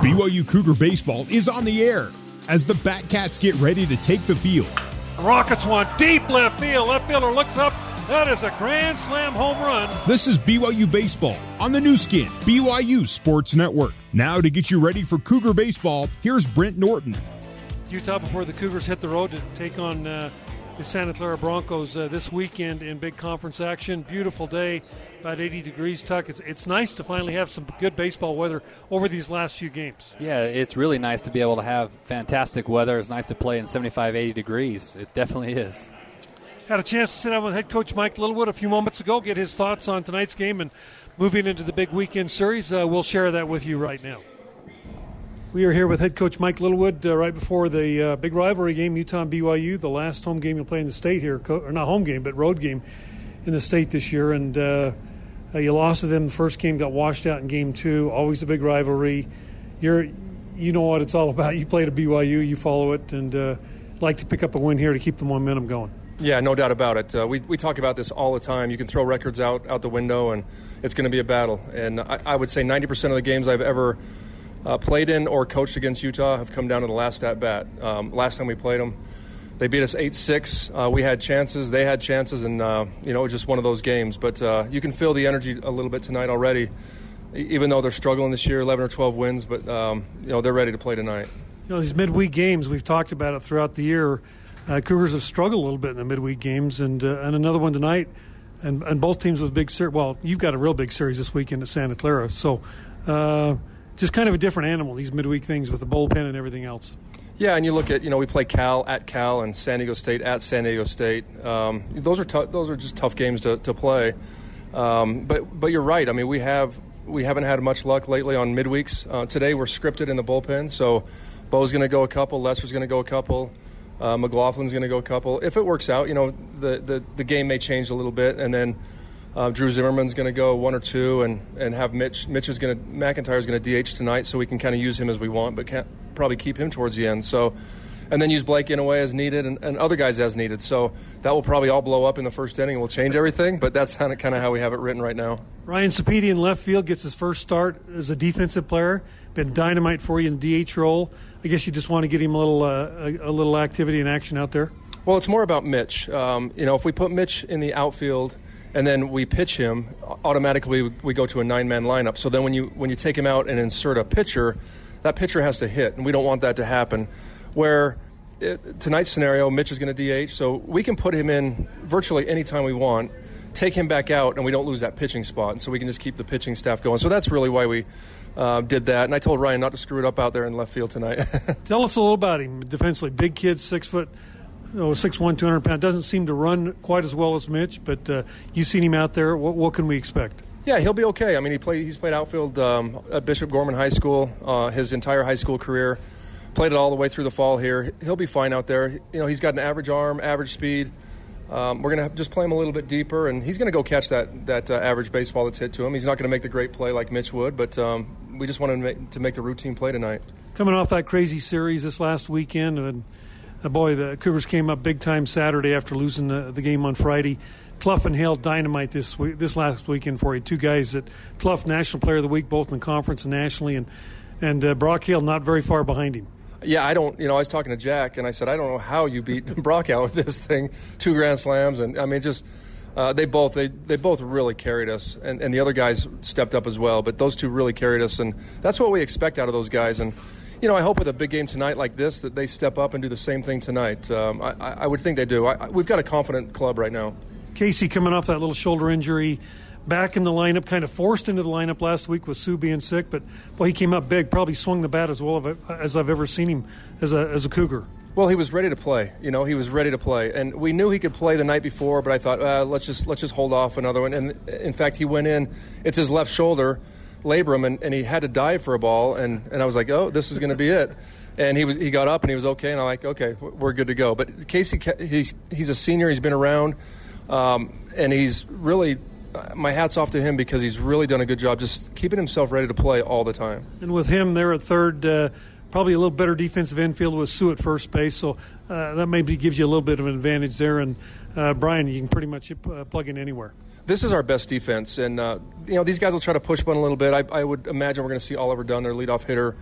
BYU Cougar Baseball is on the air as the Batcats get ready to take the field. Rockets want deep left field. Left fielder looks up. That is a grand slam home run. This is BYU Baseball on the Nu Skin, BYU Sports Network. Now to get you ready for Cougar Baseball, here's Brent Norton. Utah before the Cougars hit the road to take on uh, the Santa Clara Broncos uh, this weekend in big conference action. Beautiful day, about 80 degrees, Tuck. It's, it's nice to finally have some good baseball weather over these last few games. Yeah, it's really nice to be able to have fantastic weather. It's nice to play in 75, 80 degrees. It definitely is. Had a chance to sit down with head coach Mike Littlewood a few moments ago, get his thoughts on tonight's game and moving into the big weekend series. Uh, we'll share that with you right now. We are here with head coach Mike Littlewood uh, right before the uh, big rivalry game, Utah and BYU, the last home game you'll play in the state here, or not home game, but road game in the state this year. And uh, you lost to them the first game, got washed out in game two. Always a big rivalry. You're, you know what it's all about. You played at BYU, you follow it, and uh, like to pick up a win here to keep the momentum going. Yeah, no doubt about it. Uh, we, we talk about this all the time. You can throw records out, out the window, and it's going to be a battle. And I, I would say 90% of the games I've ever uh, played in or coached against Utah have come down to the last at bat. Um, last time we played them, they beat us 8 6. Uh, we had chances, they had chances, and, uh, you know, it was just one of those games. But uh, you can feel the energy a little bit tonight already, even though they're struggling this year 11 or 12 wins, but, um, you know, they're ready to play tonight. You know, these midweek games, we've talked about it throughout the year. Uh, Cougars have struggled a little bit in the midweek games, and, uh, and another one tonight. And, and both teams with big series. Well, you've got a real big series this weekend at Santa Clara. So, just kind of a different animal, these midweek things with the bullpen and everything else. Yeah, and you look at you know we play Cal at Cal and San Diego State at San Diego State. Um, those are t- those are just tough games to, to play. Um, but but you're right. I mean we have we haven't had much luck lately on midweeks. Uh, today we're scripted in the bullpen, so Bo's going to go a couple, Lester's going to go a couple, uh, McLaughlin's going to go a couple. If it works out, you know the, the the game may change a little bit, and then uh, Drew Zimmerman's going to go one or two, and, and have Mitch. Mitch is going to McIntyre's going to DH tonight, so we can kind of use him as we want, but probably keep him towards the end. So, and then use Blake in a way as needed, and, and other guys as needed. So that will probably all blow up in the first inning. and will change everything, but that's kind of kind of how we have it written right now. Ryan Sapedi in left field gets his first start as a defensive player. Been dynamite for you in the DH role. I guess you just want to get him a little uh, a, a, little activity and action out there. Well, it's more about Mitch. Um, you know, if we put Mitch in the outfield and then we pitch him, automatically we go to a nine-man lineup. So then when you when you take him out and insert a pitcher, that pitcher has to hit, and we don't want that to happen. Where it, tonight's scenario, Mitch is going to DH, so we can put him in virtually any time we want, take him back out, and we don't lose that pitching spot. And so we can just keep the pitching staff going. So that's really why we uh, did that. And I told Ryan not to screw it up out there in left field tonight. Tell us a little about him defensively. Big kid, six foot you know, 6'1", 200 pounds. Doesn't seem to run quite as well as Mitch, but uh, you've seen him out there. What, what, can we expect? Yeah, he'll be okay. I mean, he played. He's played outfield um, at Bishop Gorman High School uh, his entire high school career. Played it all the way through the fall here. He'll be fine out there. You know, he's got an average arm, average speed. Um, we're going to just play him a little bit deeper, and he's going to go catch that that uh, average baseball that's hit to him. He's not going to make the great play like Mitch would, but um, we just wanted to make, to make the routine play tonight. Coming off that crazy series this last weekend, and uh, boy, the Cougars came up big time Saturday after losing the, the game on Friday. Cluff and Hale dynamite this week, this last weekend for you. Two guys that Cluff National Player of the Week both in the conference and nationally, and and uh, Brock Hale not very far behind him. Yeah, I don't. You know, I was talking to Jack, and I said, I don't know how you beat Brock out with this thing, two grand slams, and I mean, just uh, they both they, they both really carried us, and, and the other guys stepped up as well. But those two really carried us, and that's what we expect out of those guys. And you know, I hope with a big game tonight like this that they step up and do the same thing tonight. Um, I, I, would think they do. I, we've got a confident club right now. Casey coming off that little shoulder injury, back in the lineup, kind of forced into the lineup last week with Sue being sick, but boy, he came up big. Probably swung the bat as well as I've ever seen him as a as a Cougar. Well, he was ready to play. You know, he was ready to play, and we knew he could play the night before. But I thought, uh, let's just let's just hold off another one. And in fact, he went in. It's his left shoulder labrum, and, and he had to dive for a ball, and, and I was like, oh, this is going to be it. And he was he got up and he was okay, and I'm like, okay, we're good to go. But Casey, he's he's a senior, he's been around, um, and he's really my hat's off to him because he's really done a good job just keeping himself ready to play all the time. And with him there at third, uh, probably a little better defensive infield with Sue at first base, so uh, that maybe gives you a little bit of an advantage there. And uh, Brian, you can pretty much uh, plug in anywhere this is our best defense, and uh, you know these guys will try to push one a little bit. I, I would imagine we're going to see Oliver Dunn, their leadoff hitter,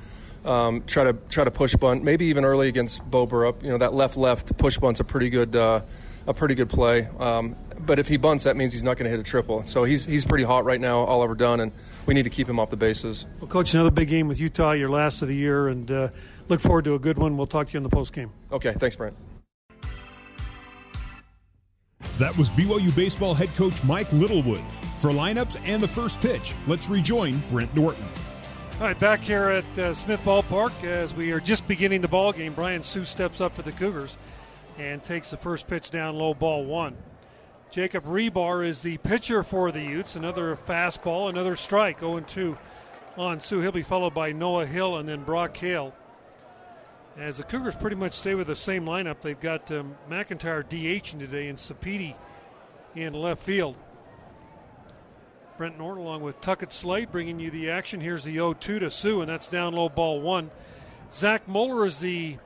Um, try to try to push bunt, maybe even early against Bo Burrup. You know that left left push bunt's a pretty good uh, a pretty good play. Um, but if he bunts, that means he's not going to hit a triple. So he's he's pretty hot right now, all ever done, and we need to keep him off the bases. Well, coach, another big game with Utah, your last of the year, and uh, look forward to a good one. We'll talk to you in the post game. Okay, thanks, Brent. That was BYU baseball head coach Mike Littlewood. For lineups and the first pitch, let's rejoin Brent Norton. All right, back here at uh, Smith Ballpark as we are just beginning the ball game. Brian Sue steps up for the Cougars and takes the first pitch down low, ball one. Jacob Rebar is the pitcher for the Utes. Another fastball, another strike, 0 2 on Sue. He'll be followed by Noah Hill and then Brock Hale. As the Cougars pretty much stay with the same lineup, they've got um, McIntyre DHing today and Sapiti in left field. Brent Norton along with Tuckett Slade bringing you the action. Here's the 0 2 to Sue, and that's down low ball one. Zach Muller is the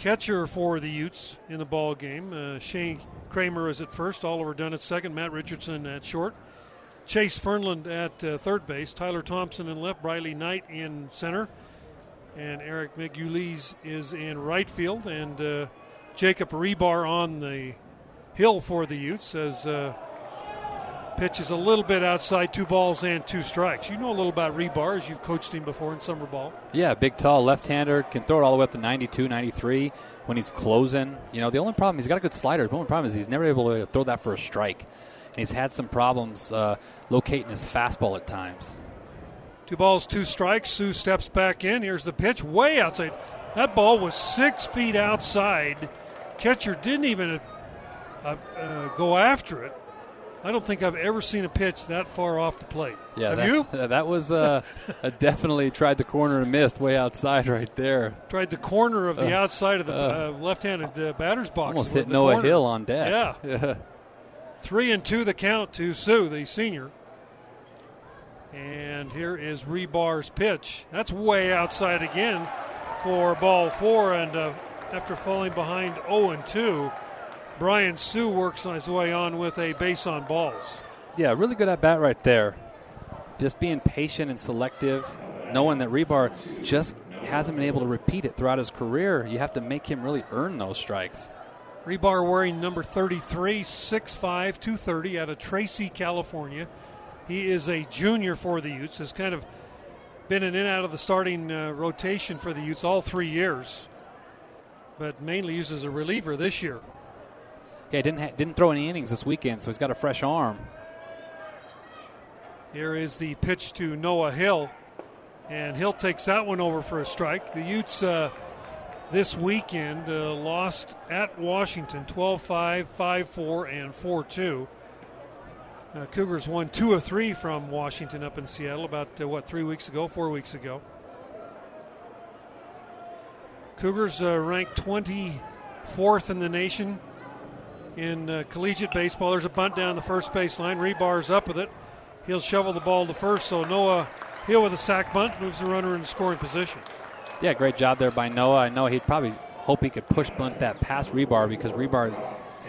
catcher for the Utes in the ball game. Uh, Shane Kramer is at first, Oliver Dunn at second, Matt Richardson at short, Chase Fernland at uh, third base, Tyler Thompson in left, Briley Knight in center, and Eric Migueliz is in right field, and uh, Jacob Rebar on the hill for the Utes as uh, pitch is a little bit outside, two balls and two strikes. You know a little about Rebar as you've coached him before in summer ball. Yeah, big, tall, left-hander, can throw it all the way up to 92, 93 when he's closing. You know, the only problem he's got a good slider. The only problem is he's never able to throw that for a strike, and he's had some problems uh, locating his fastball at times. Two balls, two strikes. Sue steps back in. Here's the pitch, way outside. That ball was six feet outside. Catcher didn't even uh, uh, go after it. I don't think I've ever seen a pitch that far off the plate. Yeah, Have that, you? That was uh, definitely tried the corner and missed way outside right there. Tried the corner of the outside of the uh, left-handed uh, batter's box. Almost hit Noah corner. Hill on deck. Yeah. Three and two the count to Sue, the senior. And here is Rebar's pitch. That's way outside again for ball four. And uh, after falling behind 0 and 2, Brian Sue works on his way on with a base on balls. Yeah, really good at bat right there. Just being patient and selective, knowing that Rebar just hasn't been able to repeat it throughout his career. You have to make him really earn those strikes. Rebar wearing number 33, 6'5, 230 out of Tracy, California. He is a junior for the Utes, has kind of been an in and out of the starting uh, rotation for the Utes all three years, but mainly used as a reliever this year. Yeah, didn't ha- didn't throw any innings this weekend, so he's got a fresh arm. Here is the pitch to Noah Hill, and Hill takes that one over for a strike. The Utes uh, this weekend uh, lost at Washington 12 5, 5 4, and 4 2. Uh, Cougars won two of three from Washington up in Seattle about, uh, what, three weeks ago, four weeks ago. Cougars uh, ranked 24th in the nation in uh, collegiate baseball. There's a bunt down the first base line. Rebar's up with it. He'll shovel the ball to first, so Noah Hill with a sack bunt moves the runner in scoring position. Yeah, great job there by Noah. I know he'd probably hope he could push bunt that past Rebar because Rebar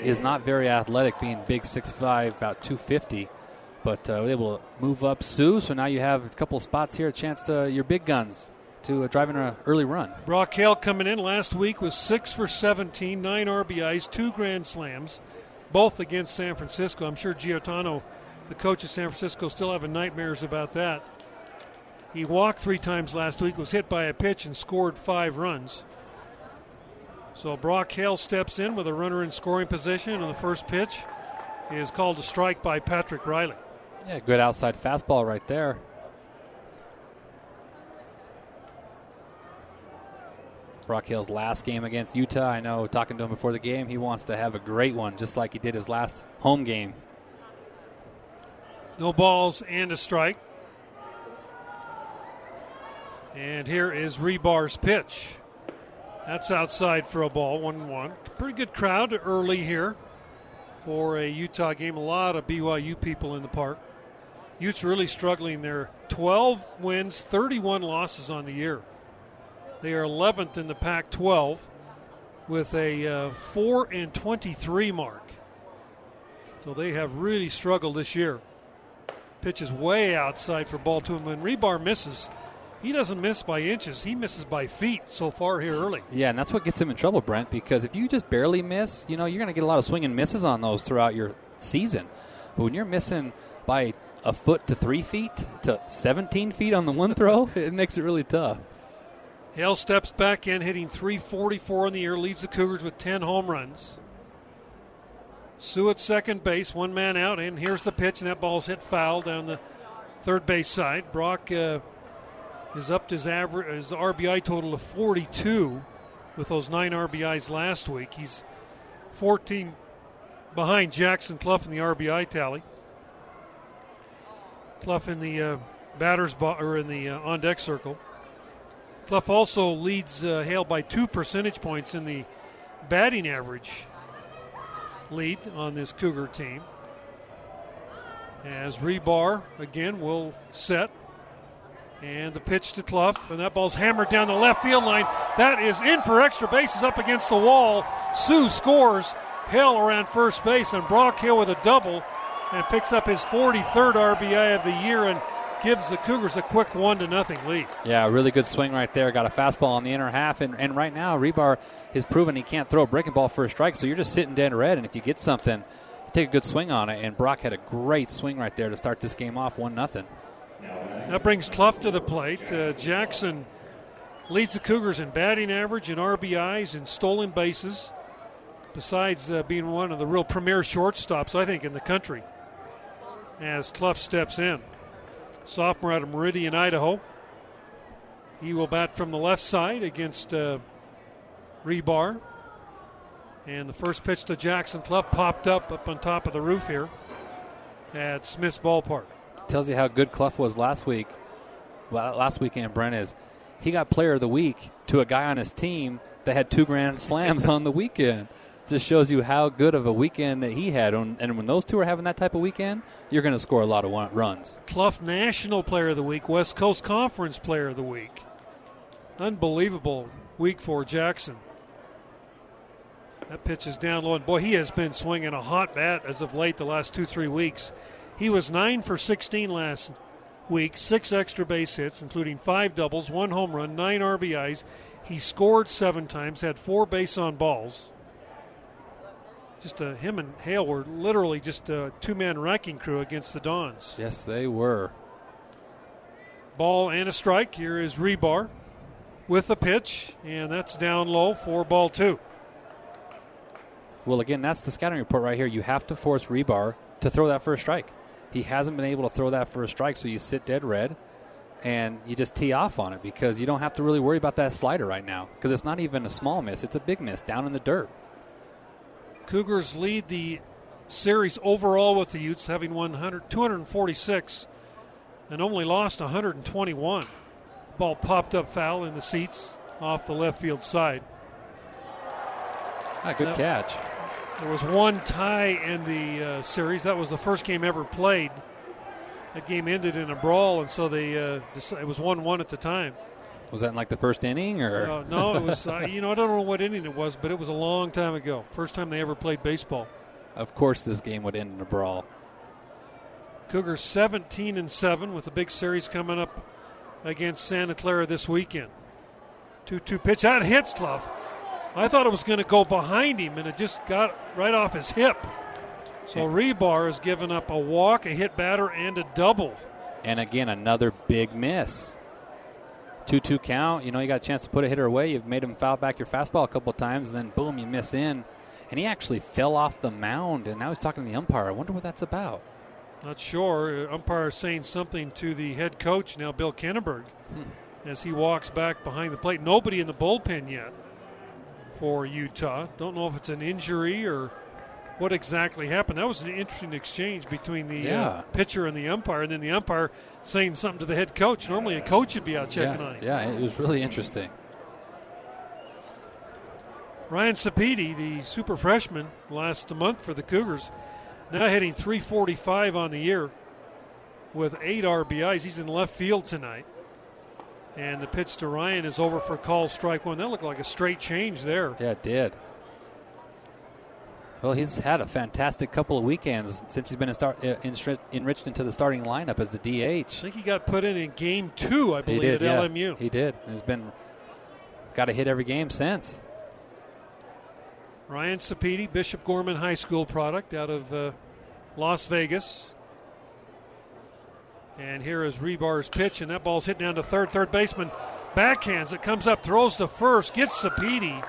is not very athletic, being big 6'5", about 250. But uh, able to move up Sue, so now you have a couple spots here, a chance to your big guns to uh, drive in an early run. Brock Hale coming in last week was six for 17, nine RBIs, two grand slams, both against San Francisco. I'm sure Giarratano, the coach of San Francisco, still having nightmares about that. He walked three times last week, was hit by a pitch, and scored five runs. So Brock Hale steps in with a runner in scoring position, and the first pitch is called a strike by Patrick Riley. Yeah, good outside fastball right there. Brock Hale's last game against Utah. I know, talking to him before the game, he wants to have a great one, just like he did his last home game. No balls and a strike. And here is Rebar's pitch. That's outside for a ball, 1 1. Pretty good crowd early here for a Utah game. A lot of BYU people in the park. Utes really struggling. They're 12 wins, 31 losses on the year. They are 11th in the Pac 12 with a uh, 4 and 23 mark. So they have really struggled this year. Pitch is way outside for ball two. And when Rebar misses, he doesn't miss by inches. He misses by feet so far here early. Yeah, and that's what gets him in trouble, Brent, because if you just barely miss, you know, you're going to get a lot of swing and misses on those throughout your season. But when you're missing by a foot to three feet to 17 feet on the one throw, it makes it really tough. Hale steps back in, hitting 344 in the year, leads the Cougars with 10 home runs. Sue at second base, one man out, and here's the pitch, and that ball's hit foul down the third base side. Brock uh, is up to his average, his RBI total of 42 with those nine RBIs last week. He's 14 behind Jackson Cluff in the RBI tally. Cluff in the uh, batters bo- or in the uh, on deck circle. Cluff also leads uh, Hale by two percentage points in the batting average lead on this Cougar team. As Rebar again will set. And the pitch to Cluff, and that ball's hammered down the left field line. That is in for extra bases up against the wall. Sue scores. Hale around first base, and Brock Hale with a double and picks up his 43rd RBI of the year and gives the Cougars a quick one to nothing lead. Yeah, really good swing right there. Got a fastball on the inner half, and, and right now Rebar has proven he can't throw a breaking ball for a strike. So you're just sitting dead red, and if you get something, take a good swing on it. And Brock had a great swing right there to start this game off, one nothing. That brings Cluff to the plate. Uh, Jackson leads the Cougars in batting average, in RBIs, in stolen bases. Besides uh, being one of the real premier shortstops, I think, in the country. As Cluff steps in sophomore out of Meridian, Idaho. He will bat from the left side against uh, Rebar. And the first pitch to Jackson Cluff popped up up on top of the roof here at Smith's Ballpark. Tells you how good Cluff was last week. Well, last weekend, Brent is he got Player of the Week to a guy on his team that had two grand slams on the weekend. Just shows you how good of a weekend that he had. And when those two are having that type of weekend, you're going to score a lot of runs. Cluff National Player of the Week, West Coast Conference Player of the Week. Unbelievable week for Jackson. That pitch is down low, and boy, he has been swinging a hot bat as of late the last two, three weeks. He was 9 for 16 last week, six extra base hits, including five doubles, one home run, nine RBIs. He scored seven times, had four base on balls. Just uh, him and Hale were literally just a two man wrecking crew against the Dons. Yes, they were. Ball and a strike. Here is Rebar with a pitch, and that's down low for ball two. Well, again, that's the scouting report right here. You have to force Rebar to throw that first strike. He hasn't been able to throw that first strike, so you sit dead red and you just tee off on it because you don't have to really worry about that slider right now because it's not even a small miss, it's a big miss down in the dirt. Cougars lead the series overall with the Utes, having won 246 and only lost 121. Ball popped up foul in the seats off the left field side. Ah, good now, catch. There was one tie in the uh, series. That was the first game ever played. That game ended in a brawl, and so they uh, it was one-one at the time. Was that in like the first inning, or uh, no? It was. Uh, you know, I don't know what inning it was, but it was a long time ago. First time they ever played baseball. Of course, this game would end in a brawl. Cougars 17 and seven with a big series coming up against Santa Clara this weekend. Two-two pitch out hits Cluff. I thought it was going to go behind him, and it just got right off his hip. So Rebar has given up a walk, a hit batter, and a double. And again, another big miss. 2 2 count. You know, you got a chance to put a hitter away. You've made him foul back your fastball a couple times, and then boom, you miss in. And he actually fell off the mound, and now he's talking to the umpire. I wonder what that's about. Not sure. Umpire saying something to the head coach now, Bill Kinneberg, hmm. as he walks back behind the plate. Nobody in the bullpen yet for Utah. Don't know if it's an injury or what exactly happened. That was an interesting exchange between the uh, yeah. uh, pitcher and the umpire, and then the umpire saying something to the head coach. Normally, a coach would be out checking yeah, on him. Yeah, it was really interesting. Ryan Sapedi, the super freshman last month for the Cougars, now hitting 345 on the year with eight RBIs. He's in left field tonight. And the pitch to Ryan is over for call strike one. That looked like a straight change there. Yeah, it did. Well, he's had a fantastic couple of weekends since he's been in start, uh, enriched into the starting lineup as the DH. I think he got put in in game two, I believe, did, at yeah. LMU. He did. He's been got a hit every game since. Ryan Sapedi, Bishop Gorman High School product out of uh, Las Vegas. And here is Rebar's pitch, and that ball's hit down to third. Third baseman backhands it, comes up, throws to first, gets Sapedi.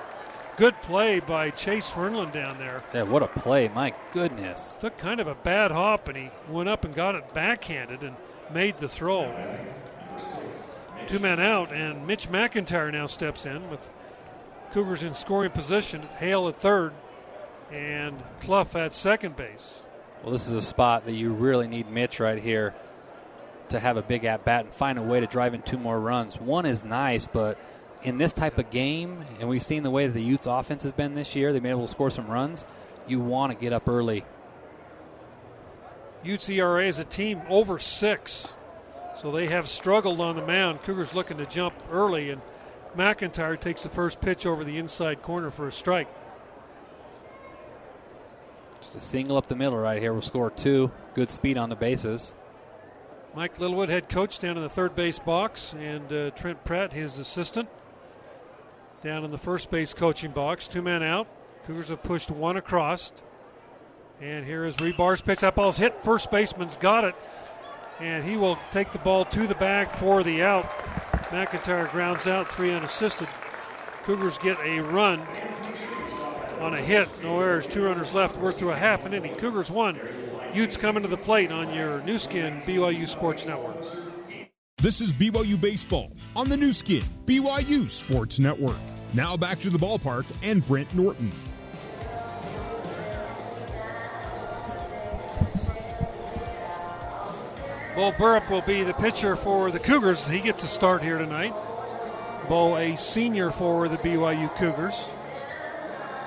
Good play by Chase Fernland down there. Yeah, what a play. My goodness. Took kind of a bad hop, and he went up and got it backhanded and made the throw. Two men out, and Mitch McIntyre now steps in with Cougars in scoring position. Hale at third, and Cluff at second base. Well, this is a spot that you really need Mitch right here to have a big at bat and find a way to drive in two more runs. One is nice, but in this type of game, and we've seen the way that the Utes offense has been this year, they've been able to score some runs. You want to get up early. Utes ERA is a team over six, so they have struggled on the mound. Cougars looking to jump early, and McIntyre takes the first pitch over the inside corner for a strike. Just a single up the middle right here will score two. Good speed on the bases. Mike Littlewood, head coach, down in the third base box, and uh, Trent Pratt, his assistant, down in the first base coaching box. Two men out. Cougars have pushed one across. And here is Rebar's pitch. That ball's hit. First baseman's got it. And he will take the ball to the bag for the out. McIntyre grounds out, three unassisted. Cougars get a run on a hit. No errors, two runners left. We're through a half an inning. Cougars won. Utes coming to the plate on your Nu Skin BYU Sports Network. This is BYU Baseball on the Nu Skin BYU Sports Network. Now back to the ballpark and Brent Norton. Bo Burrup will be the pitcher for the Cougars. He gets a start here tonight. Bo, a senior for the BYU Cougars.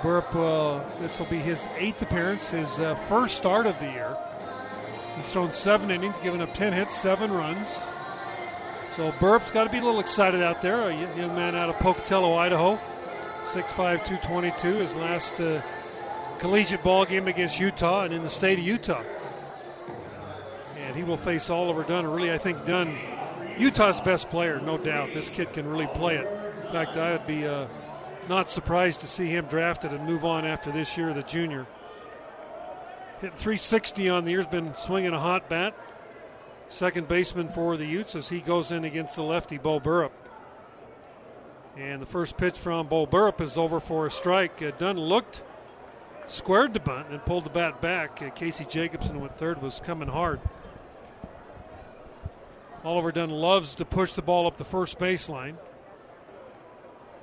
Burrup, uh, this will be his eighth appearance, his uh, first start of the year. He's thrown seven innings, given up 10 hits, seven runs. So Burrup's got to be a little excited out there. A young man out of Pocatello, Idaho, 6'5", 222, his last uh, collegiate ball game against Utah and in the state of Utah And he will face Oliver Dunn. Really, I think Dunn, Utah's best player, no doubt. This kid can really play it. In fact, I would be uh, not surprised to see him drafted and move on after this year, the junior. Hitting 360 on the year, has been swinging a hot bat. Second baseman for the Utes as he goes in against the lefty, Bo Burrup. And the first pitch from Bo Burrup is over for a strike. Uh, Dunn looked, squared the bunt, and pulled the bat back. Uh, Casey Jacobson went third, was coming hard. Oliver Dunn loves to push the ball up the first baseline.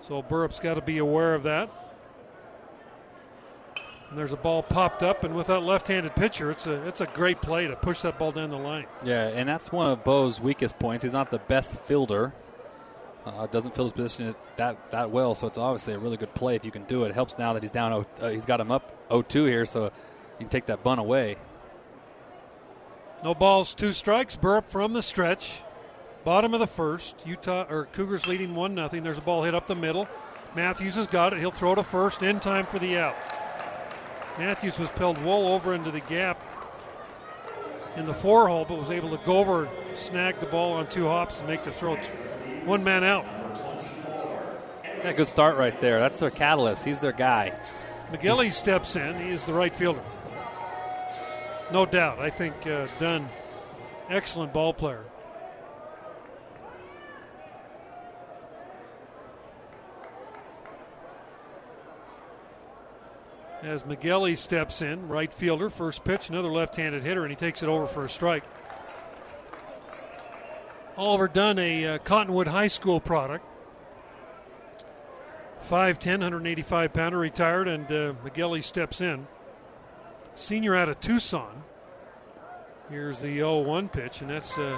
So Burrup's got to be aware of that. And there's a ball popped up, and with that left-handed pitcher, it's a it's a great play to push that ball down the line. Yeah, and that's one of Bo's weakest points. He's not the best fielder. Uh, doesn't fill his position that that well, so it's obviously a really good play if you can do it. It helps now that he's down. Uh, he's got him up 0-2 here, so you can take that bunt away. No balls, two strikes. Burrup from the stretch. Bottom of the first. Utah or Cougars leading one nothing. There's a ball hit up the middle. Matthews has got it. He'll throw to first in time for the out. Matthews was pulled well over into the gap in the four hole, but was able to go over, snag the ball on two hops, and make the throw. One man out. Yeah, good start right there. That's their catalyst. He's their guy. McGilly steps in. He is the right fielder no doubt. I think uh, Dunn, excellent ball player. As McGilly steps in, right fielder, first pitch, another left handed hitter, and he takes it over for a strike. Oliver Dunn, a uh, Cottonwood High School product. 5'10, 185 pounder, retired, and uh, McGilly steps in senior out of Tucson. Here's the 0 1 pitch, and that's uh,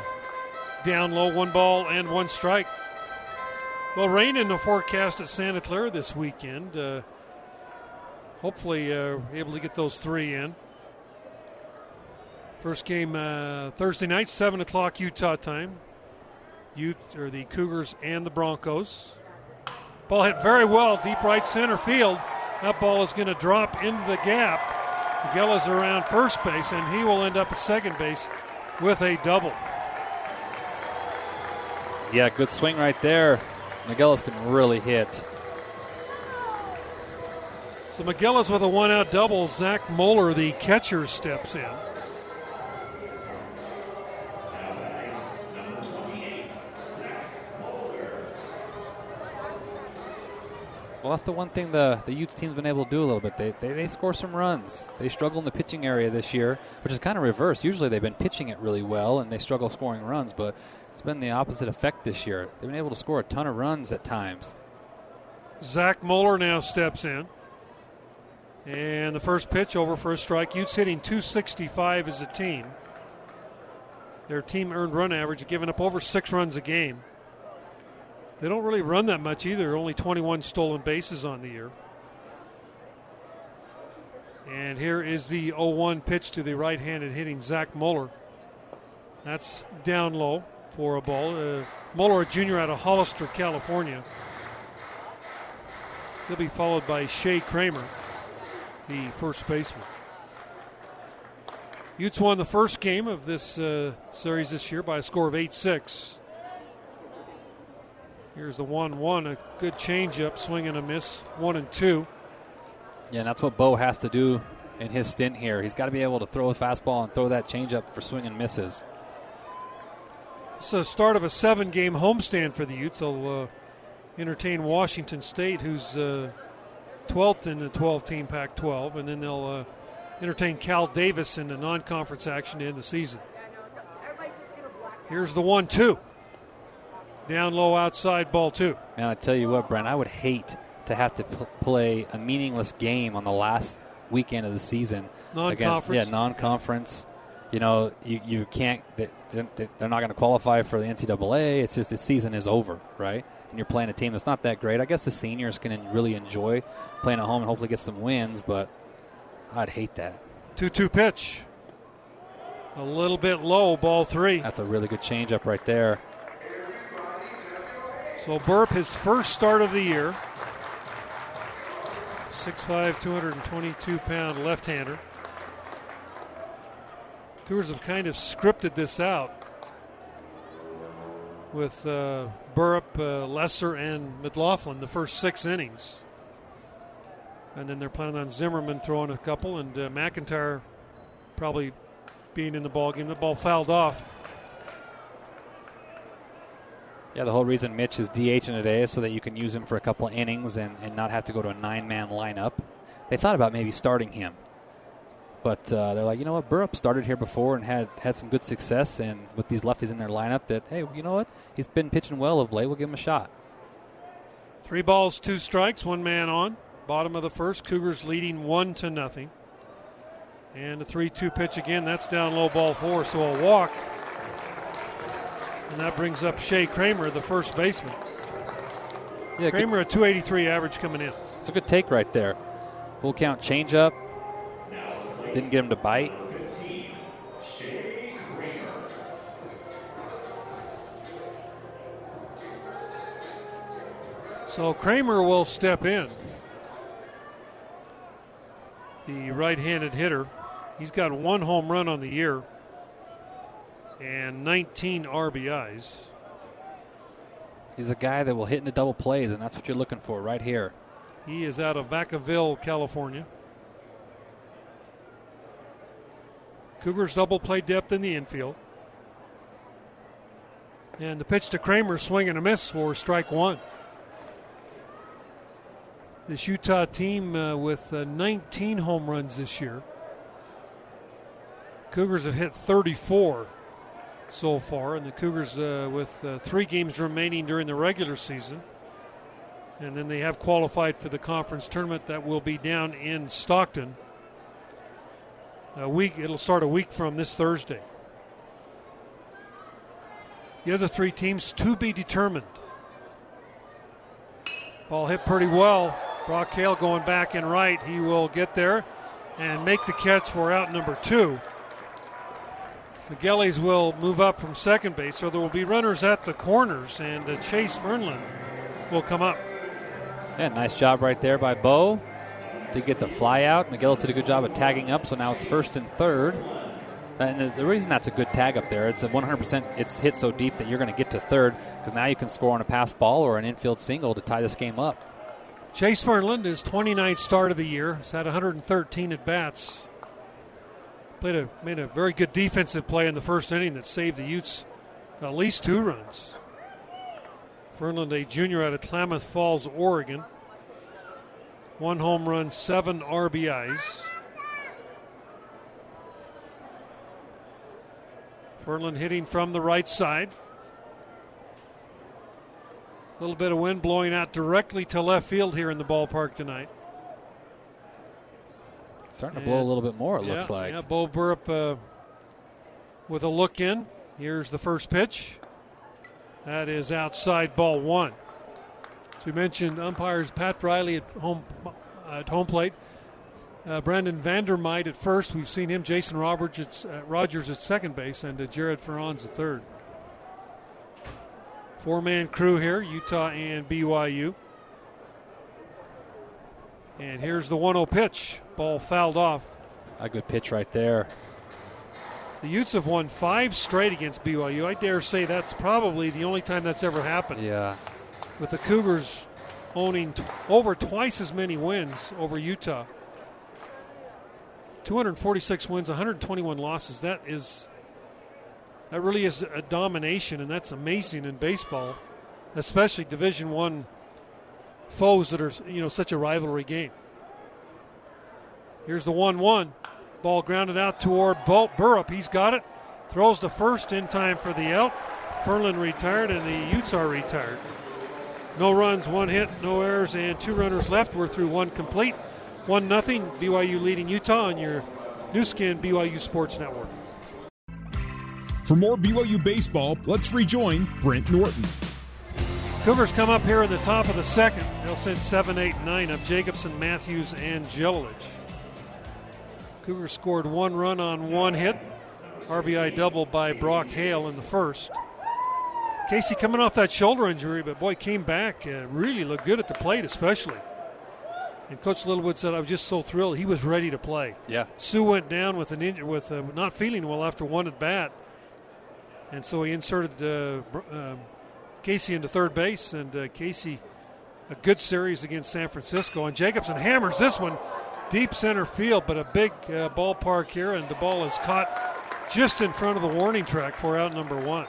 down low, one ball and one strike. Well, rain in the forecast at Santa Clara this weekend. Uh, hopefully, uh, able to get those three in. First game uh, Thursday night, 7 o'clock Utah time. You or the Cougars and the Broncos. Ball hit very well, deep right center field. That ball is going to drop into the gap Miguel is around first base, and he will end up at second base with a double. Yeah, good swing right there. Magella's can really hit. So Magella's with a one out double. Zach Moeller, the catcher, steps in. Well, that's the one thing the, the Utes team's been able to do a little bit. They, they, they score some runs. They struggle in the pitching area this year, which is kind of reverse. Usually they've been pitching it really well and they struggle scoring runs, but it's been the opposite effect this year. They've been able to score a ton of runs at times. Zach Moeller now steps in. And the first pitch over for a strike. Utes hitting 265 as a team. Their team earned run average, giving up over six runs a game. They don't really run that much either. Only 21 stolen bases on the year. And here is the 0 1 pitch to the right handed hitting Zach Moeller. That's down low for a ball. Uh, Moeller, a junior out of Hollister, California. He'll be followed by Shea Kramer, the first baseman. Utes won the first game of this uh, series this year by a score of 8 6. Here's the 1 1. A good changeup, swing and a miss. 1 and 2. Yeah, and that's what Bo has to do in his stint here. He's got to be able to throw a fastball and throw that changeup for swing and misses. It's the start of a seven game homestand for the Utes. They'll uh, entertain Washington State, who's uh, 12th in the 12 team Pac 12, and then they'll uh, entertain Cal Davis in the non conference action to end the season. Here's the 1 2. Down low outside ball two. Man, I tell you what, Brent, I would hate to have to p- play a meaningless game on the last weekend of the season non-conference. Against, yeah, non-conference. You know, you, you can't. They're not going to qualify for the NCAA. It's just the season is over, right? And you're playing a team that's not that great. I guess the seniors can really enjoy playing at home and hopefully get some wins, but I'd hate that. Two-two pitch. A little bit low, ball three. That's a really good changeup right there. So Burrup, his first start of the year. 6'5", 222 pound left-hander. Cougars have kind of scripted this out with uh, Burrup, uh, Lesser, and McLaughlin the first six innings. And then they're planning on Zimmerman throwing a couple, and uh, McIntyre probably being in the ball game. The ball fouled off. Yeah, the whole reason Mitch is DH in today is so that you can use him for a couple innings and, and not have to go to a nine man lineup. They thought about maybe starting him. But uh, they're like, you know what? Burrup started here before and had, had some good success. And with these lefties in their lineup, that, hey, you know what? He's been pitching well of late. We'll give him a shot. Three balls, two strikes, one man on. Bottom of the first, Cougars leading one to nothing. And a 3 2 pitch again. That's down low ball four. So a walk and that brings up Shea Kramer, the first baseman. Yeah, Kramer, good. a 283 average coming in. It's a good take right there. Full count changeup. Didn't get him to bite. So Kramer will step in. The right handed hitter. He's got one home run on the year and 19 RBIs. He's a guy that will hit into double plays, and that's what you're looking for right here. He is out of Vacaville, California. Cougars double play depth in the infield. And the pitch to Kramer, swing and a miss for strike one. This Utah team uh, with uh, 19 home runs this year. Cougars have hit 34 so far, and the Cougars uh, with uh, three games remaining during the regular season. And then they have qualified for the conference tournament that will be down in Stockton. A week, it'll start a week from this Thursday. The other three teams to be determined. Ball hit pretty well. Brock Hale going back and right. He will get there and make the catch for out number two. The Gellies will move up from second base, so there will be runners at the corners, and uh, Chase Fernland will come up. Yeah, nice job right there by Bo to get the fly out. Miguelos did a good job of tagging up, so now it's first and third. And the, reason that's a good tag up there, it's a 100%. It's hit so deep that you're going to get to third because now you can score on a pass ball or an infield single to tie this game up. Chase Fernland, his 29th start of the year, has had 113 at bats. Played a made a very good defensive play in the first inning that saved the Utes at least two runs. Fernland, a junior out of Klamath Falls, Oregon. One home run, seven RBIs. Ferland hitting from the right side. A little bit of wind blowing out directly to left field here in the ballpark tonight. Starting to blow a little bit more, it yeah, looks like. Yeah, Bo Burrup uh, with a look in. Here's the first pitch. That is outside ball one. We mentioned umpires Pat Riley at home at home plate. Uh, Brandon Vandermite at first. We've seen him. Jason Roberts at, uh, Rogers at second base, and uh, Jared Ferran's at third. Four man crew here, Utah and BYU. And here's the 1 0 pitch. Ball fouled off. A good pitch right there. The Utes have won five straight against BYU. I dare say that's probably the only time that's ever happened. Yeah. With the Cougars owning t- over twice as many wins over Utah. 246 wins, 121 losses. That is that really is a domination, and that's amazing in baseball, especially Division One foes that are you know such a rivalry game. Here's the one-one, ball grounded out toward Burrup. He's got it, throws the first in time for the out. Fernland retired, and the Utes are retired. No runs, one hit, no errors, and two runners left. We're through one complete. One nothing. BYU leading Utah on your Nu Skin BYU Sports Network. For more BYU baseball, let's rejoin Brent Norton. Cougars come up here in the top of the second. They'll send 7, 8, 9 of Jacobson, Matthews, and Jelilich. Cougars scored one run on one hit. RBI double by Brock Hale in the first. Casey coming off that shoulder injury, but boy, came back. Uh, really looked good at the plate, especially. And Coach Littlewood said, "I was just so thrilled. He was ready to play." Yeah. Sue went down with an injury, with uh, not feeling well after one at bat, and so he inserted uh, uh, Casey into third base, and uh, Casey a good series against San Francisco. And Jacobson hammers this one deep center field, but a big uh, ballpark here, and the ball is caught just in front of the warning track for out number one.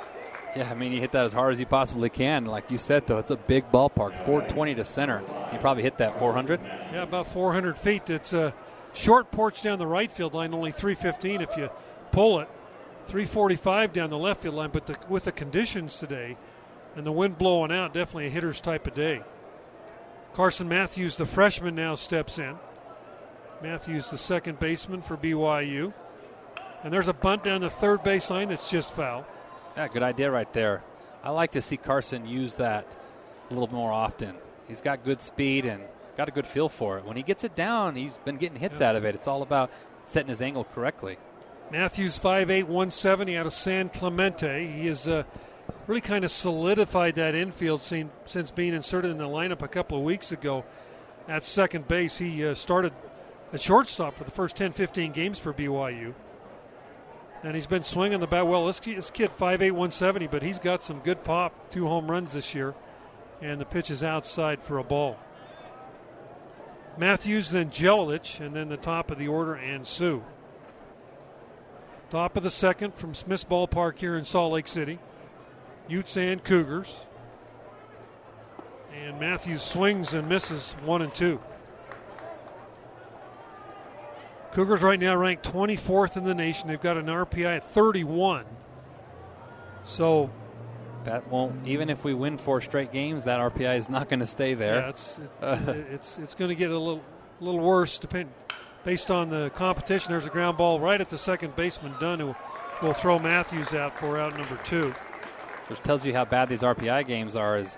Yeah, I mean, you hit that as hard as you possibly can. Like you said, though, it's a big ballpark, 420 to center. You probably hit that 400. Yeah, about 400 feet. It's a short porch down the right field line, only 315 if you pull it. 345 down the left field line, but the, with the conditions today and the wind blowing out, definitely a hitter's type of day. Carson Matthews, the freshman, now steps in. Matthews, the second baseman for BYU. And there's a bunt down the third base line that's just foul. Yeah, good idea right there. I like to see Carson use that a little more often. He's got good speed and got a good feel for it. When he gets it down, he's been getting hits out of it. It's all about setting his angle correctly. Matthews 5'8", 170 out of San Clemente. He has uh, really kind of solidified that infield scene since being inserted in the lineup a couple of weeks ago at second base. He uh, started at shortstop for the first 10, 15 games for BYU. And he's been swinging the bat well. This kid, this kid 5'8", 170, but he's got some good pop. Two home runs this year. And the pitch is outside for a ball. Matthews, then Jelilich, and then the top of the order, and Sue. Top of the second from Smith's Ballpark here in Salt Lake City. Utes and Cougars. And Matthews swings and misses one and two. Cougars right now ranked 24th in the nation. They've got an RPI at 31. So that won't even if we win four straight games, that RPI is not going to stay there. Yeah, it's it, it's it's going to get a little little worse depend, based on the competition. There's a ground ball right at the second baseman Dunn who will throw Matthews out for out number two. Which tells you how bad these RPI games are. Is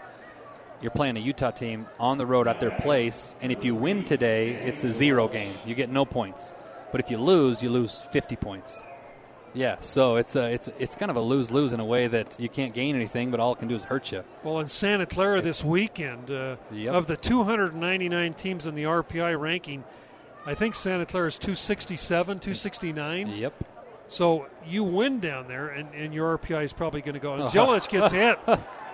you're playing a Utah team on the road at their place, and if you win today, it's a zero game. You get no points. But if you lose, you lose 50 points. Yeah, so it's a, it's it's kind of a lose lose in a way that you can't gain anything, but all it can do is hurt you. Well, in Santa Clara this weekend, uh, Yep. of the 299 teams in the RPI ranking, I think Santa Clara is 267, 269. Yep. So you win down there, and, and your RPI is probably going to go. And gets hit.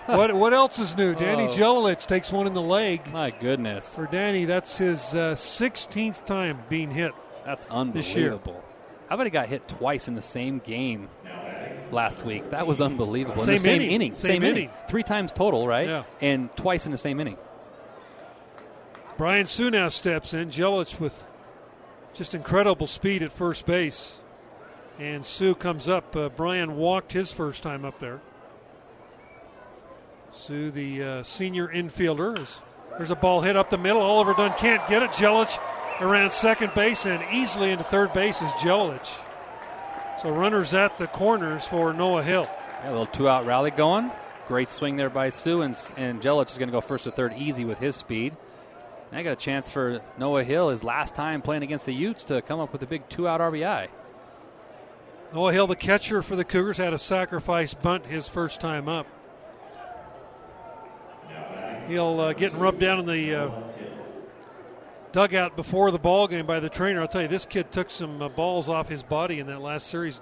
what what else is new? Danny Oh. Takes one in the leg. My goodness. For Danny, that's his uh, 16th time being hit. That's unbelievable. How about he got hit twice in the same game last week? That was unbelievable. in Same the same inning. inning. Same inning. Three times total, right? Yeah. And twice in the same inning. Brian Sue now steps in. Jelic with just incredible speed at first base. And Sue comes up. Uh, Brian walked his first time up there. Sue, the uh, senior infielder, is there's a ball hit up the middle. Oliver Dunn can't get it. Jelic around second base and easily into third base is Jelic. So runners at the corners for Noah Hill. Yeah, a little two out rally going. Great swing there by Sue, and, and Jelic is going to go first to third easy with his speed. Now got a chance for Noah Hill, his last time playing against the Utes, to come up with a big two out RBI. Noah Hill, the catcher for the Cougars, had a sacrifice bunt his first time up. He'll uh, getting rubbed down in the uh, dugout before the ball game by the trainer. I'll tell you, this kid took some uh, balls off his body in that last series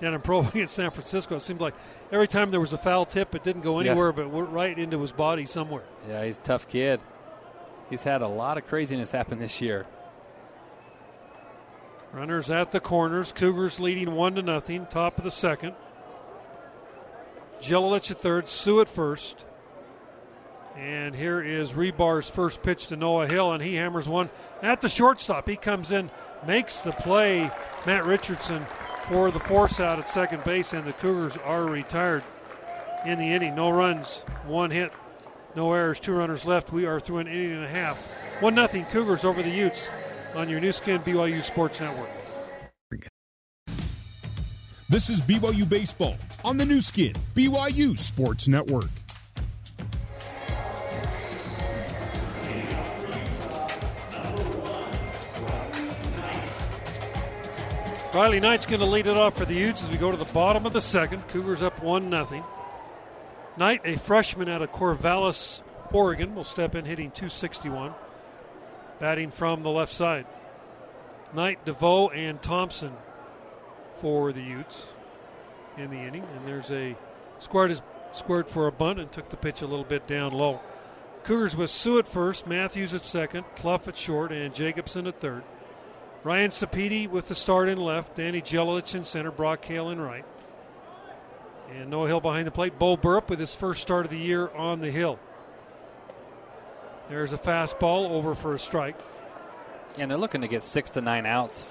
down in Provo against San Francisco. It seemed like every time there was a foul tip, it didn't go Yeah. anywhere, but went right into his body somewhere. Yeah, he's a tough kid. He's had a lot of craziness happen this year. Runners at the corners. Cougars leading one to nothing. Top of the second. Gelalich at third. Sue at first. And here is Rebar's first pitch to Noah Hill, and he hammers one at the shortstop. He comes in, makes the play. Matt Richardson for the force out at second base, and the Cougars are retired in the inning. No runs, one hit, no errors, two runners left. We are through an inning and a half. One nothing Cougars over the Utes on your Nu Skin BYU Sports Network. This is BYU Baseball on the Nu Skin, BYU Sports Network. Riley Knight's going to lead it off for the Utes as we go to the bottom of the second. Cougars up 1 0. Knight, a freshman out of Corvallis, Oregon, will step in hitting 261, batting from the left side. Knight, DeVoe, and Thompson for the Utes in the inning. And there's a squared, is, squared for a bunt and took the pitch a little bit down low. Cougars with Sue at first, Matthews at second, Cluff at short, and Jacobson at third. Ryan Sapedi with the start in left, Danny Gelalich in center, Brock Hale in right. And Noah Hill behind the plate. Bo Burrup with his first start of the year on the hill. There's a fastball over for a strike. And they're looking to get six to nine outs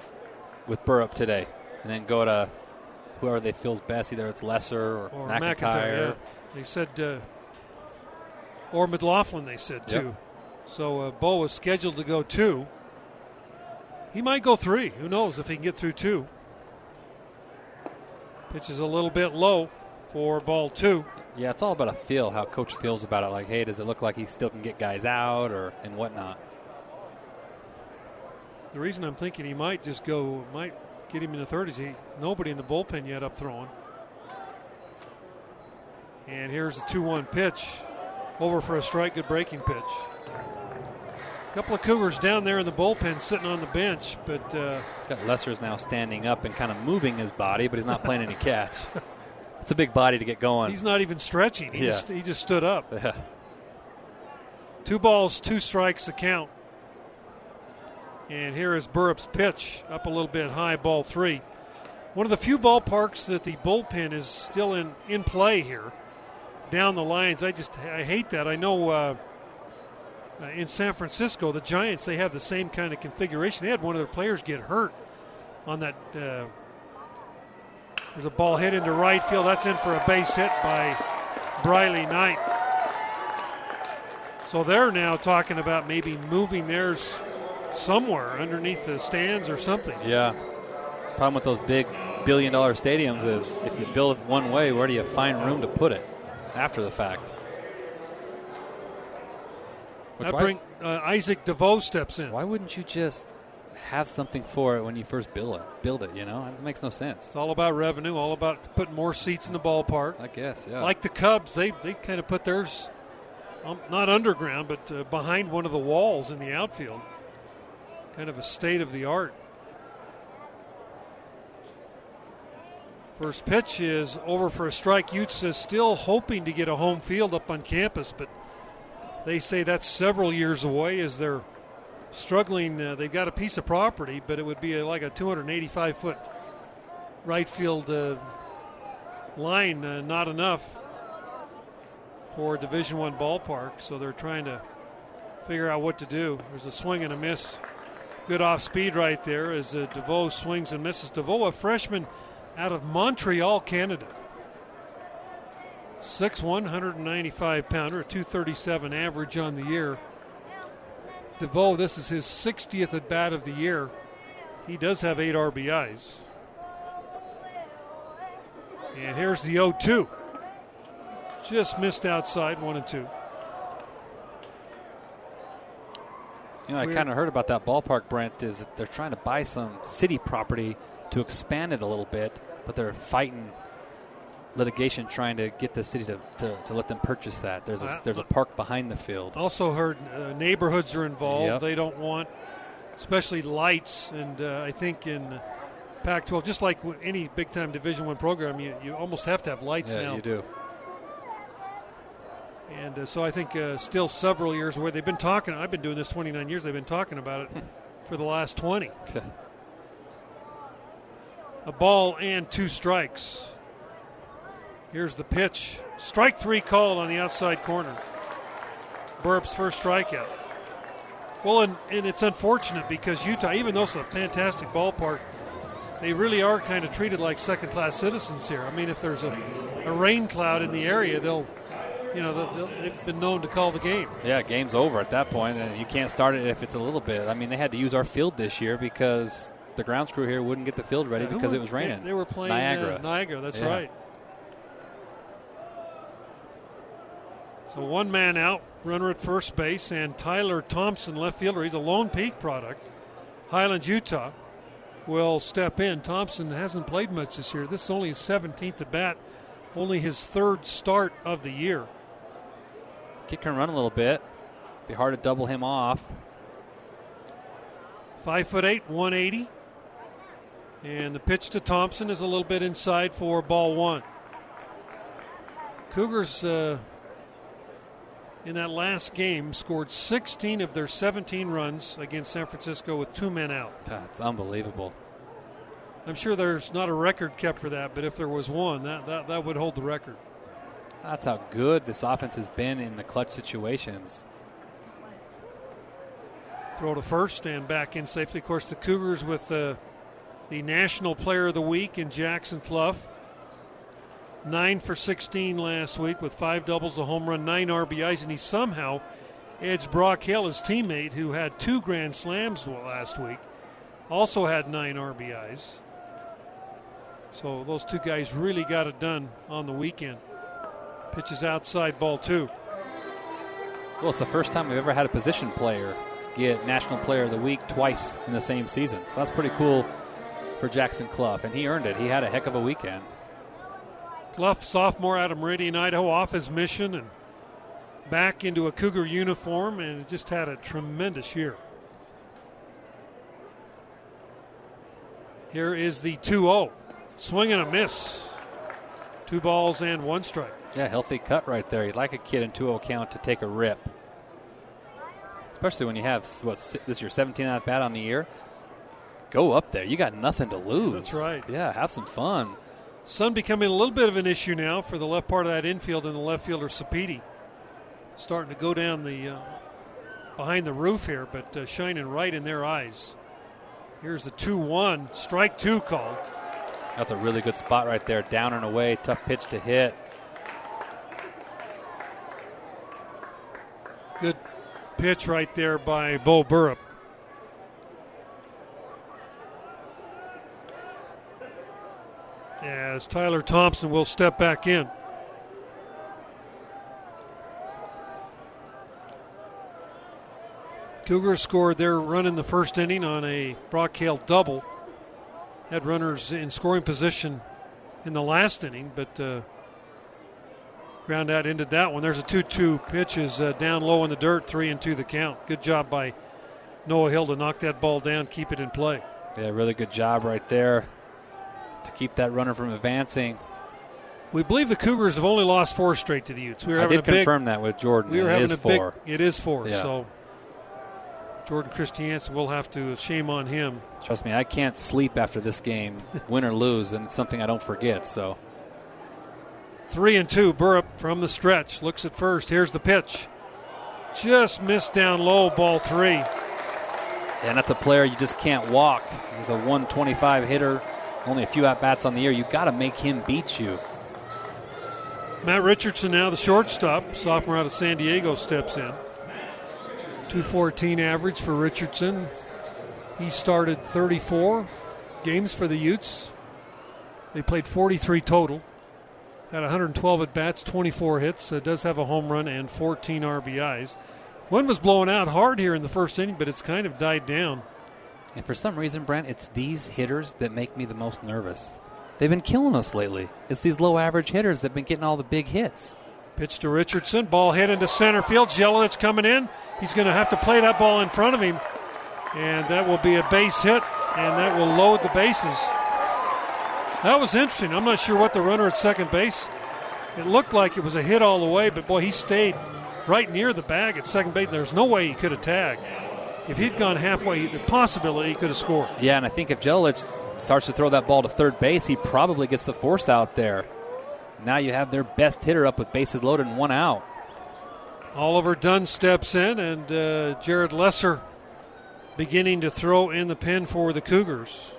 with Burrup today, and then go to whoever they feels best. Either it's Lesser or, Or McIntyre. McIntyre. yeah. They said, uh, or McLaughlin, they said too. Yep. So uh, Bo was scheduled to go two. He might go three. Who knows if he can get through two? Pitch is a little bit low for ball two. Yeah, it's all about a feel, how coach feels about it. Like, hey, does it look like he still can get guys out or and whatnot? The reason I'm thinking he might just go, might get him in the third is he nobody in the bullpen yet up throwing. And here's a 2 1 pitch. Over for a strike, good breaking pitch. Couple of Cougars down there in the bullpen sitting on the bench, but uh, Got Lesser's now standing up and kind of moving his body, but he's not playing any catch. It's a big body to get going. he's not even stretching. He, Yeah. just, he just stood up. Yeah. Two balls, two strikes, the count. And here is Burrup's pitch up a little bit high, ball three. One of the few ballparks that the bullpen is still in, in play here down the lines. I just I hate that. I know uh, uh, in San Francisco, the Giants, they have the same kind of configuration. They had one of their players get hurt on that. Uh, there's a ball hit into right field. That's in for a base hit by Briley Knight. So they're now talking about maybe moving theirs somewhere underneath the stands or something. Yeah. Problem with those big billion dollar stadiums is if you build it one way, where do you find room to put it after the fact? Which why, bring uh, Isaac DeVoe steps in. why wouldn't you just have something for it when you first build it? Build it, you know? It makes no sense. It's all about revenue, all about putting more seats in the ballpark. I guess, yeah. Like the Cubs, they they kind of put theirs um, not underground, but uh, behind one of the walls in the outfield. kind of a state of the art. First pitch is over for a strike. Utes is still hoping to get a home field up on campus, but they say that's several years away as they're struggling. Uh, they've got a piece of property, but it would be a, like a 285 foot right field uh, line, uh, not enough for a Division One ballpark. So they're trying to figure out what to do. There's a swing and a miss. Good off speed right there as uh, DeVoe swings and misses. DeVoe, a freshman out of Montreal, Canada. 6'1", 195 pounder, 237 average on the year. DeVoe, this is his 60th at bat of the year. He does have eight RBIs. And here's the 0 2. Just missed outside, 1 and 2. You know, I kind of heard about that ballpark, Brent, is that they're trying to buy some city property to expand it a little bit, but they're fighting litigation trying to get the city to, to, to let them purchase that. There's a, there's a park behind the field. Also heard uh, neighborhoods are involved. Yep. They don't want, especially lights, and uh, I think in Pac-12, just like any big-time Division One program, you, you almost have to have lights yeah, now. you do. And uh, so I think uh, still several years away. They've been talking. I've been doing this 29 years. They've been talking about it for the last 20. a ball and two strikes. Here's the pitch. Strike three called on the outside corner. Burrup's first strikeout. Well, and, and it's unfortunate because Utah, even though it's a fantastic ballpark, they really are kind of treated like second class citizens here. I mean, if there's a, a rain cloud in the area, they'll, you know, they've been known to call the game. Yeah, game's over at that point, and you can't start it if it's a little bit. I mean, they had to use our field this year because the grounds crew here wouldn't get the field ready yeah, because it was raining. They, they were playing Niagara. Uh, Niagara, that's yeah. right. So one man out, runner at first base, and Tyler Thompson, left fielder. He's a Lone Peak product. Highlands, Utah, will step in. Thompson hasn't played much this year. This is only his 17th at bat, only his third start of the year. Kid can run a little bit. Be hard to double him off. Five foot eight, 180. And the pitch to Thompson is a little bit inside for ball one. Cougars uh, in that last game scored 16 of their 17 runs against San Francisco with two men out. That's unbelievable. I'm sure there's not a record kept for that, but if there was one, that, that, that would hold the record. That's how good this offense has been in the clutch situations. Throw to first and back in safely. Of course, the Cougars with uh, the National Player of the Week in Jackson Cluff. Nine for 16 last week with five doubles, a home run, nine RBIs, and he somehow edged Brock Hale, his teammate, who had two grand slams last week, also had nine RBIs. So those two guys really got it done on the weekend. Pitches outside ball two. Well, it's the first time we've ever had a position player get National Player of the Week twice in the same season. So that's pretty cool for Jackson Cluff, and he earned it. He had a heck of a weekend. Cluff, sophomore out of Meridian, Idaho, off his mission and back into a Cougar uniform, and just had a tremendous year. Here is the 2 0. Swing and a miss. Two balls and one strike. Yeah, healthy cut right there. You'd like a kid in 2 0 count to take a rip. Especially when you have, what, this is your 17th at bat on the year. Go up there. You got nothing to lose. That's right. Yeah, have some fun. Sun becoming a little bit of an issue now for the left part of that infield and the left fielder Sapiti. Starting to go down the uh, behind the roof here, but uh, shining right in their eyes. Here's the 2 1, strike two call. That's a really good spot right there, down and away, tough pitch to hit. Good pitch right there by Bo Burrup. As Tyler Thompson will step back in. Cougars scored their run in the first inning on a Brock Hale double. Had runners in scoring position in the last inning, but uh, ground out ended that one. There's a 2 2 pitch is uh, down low in the dirt, 3 and 2 the count. Good job by Noah Hill to knock that ball down, keep it in play. Yeah, really good job right there to keep that runner from advancing. We believe the Cougars have only lost four straight to the Utes. We were I did a big, confirm that with Jordan. We were it having is a four. big. It is four. Yeah. So Jordan Christiansen will have to shame on him. Trust me, I can't sleep after this game, win or lose, and it's something I don't forget. So Three and two. Burrup from the stretch looks at first. Here's the pitch. Just missed down low. Ball three. And that's a player you just can't walk. He's a 125 hitter, only a few at bats on the year. You've got to make him beat you. Matt Richardson now the shortstop. Sophomore out of San Diego steps in. 214 average for Richardson. He started 34 games for the Utes. They played 43 total. Had 112 at bats, 24 hits. Uh, does have a home run and 14 RBIs. Wind was blowing out hard here in the first inning, but it's kind of died down. And for some reason, Brent, it's these hitters that make me the most nervous. They've been killing us lately. It's these low average hitters that have been getting all the big hits. Pitch to Richardson. Ball hit into center field. Gelalich coming in. He's going to have to play that ball in front of him. And that will be a base hit, and that will load the bases. That was interesting. I'm not sure what the runner at second base. It looked like it was a hit all the way, but boy, he stayed right near the bag at second base. There's no way he could have tagged. If he'd gone halfway, the possibility he could have scored. Yeah, and I think if Gelalich starts to throw that ball to third base, he probably gets the force out there. Now you have their best hitter up with bases loaded and one out. Oliver Dunn steps in, and uh, Jared Lesser beginning to throw in the pen for the Cougars.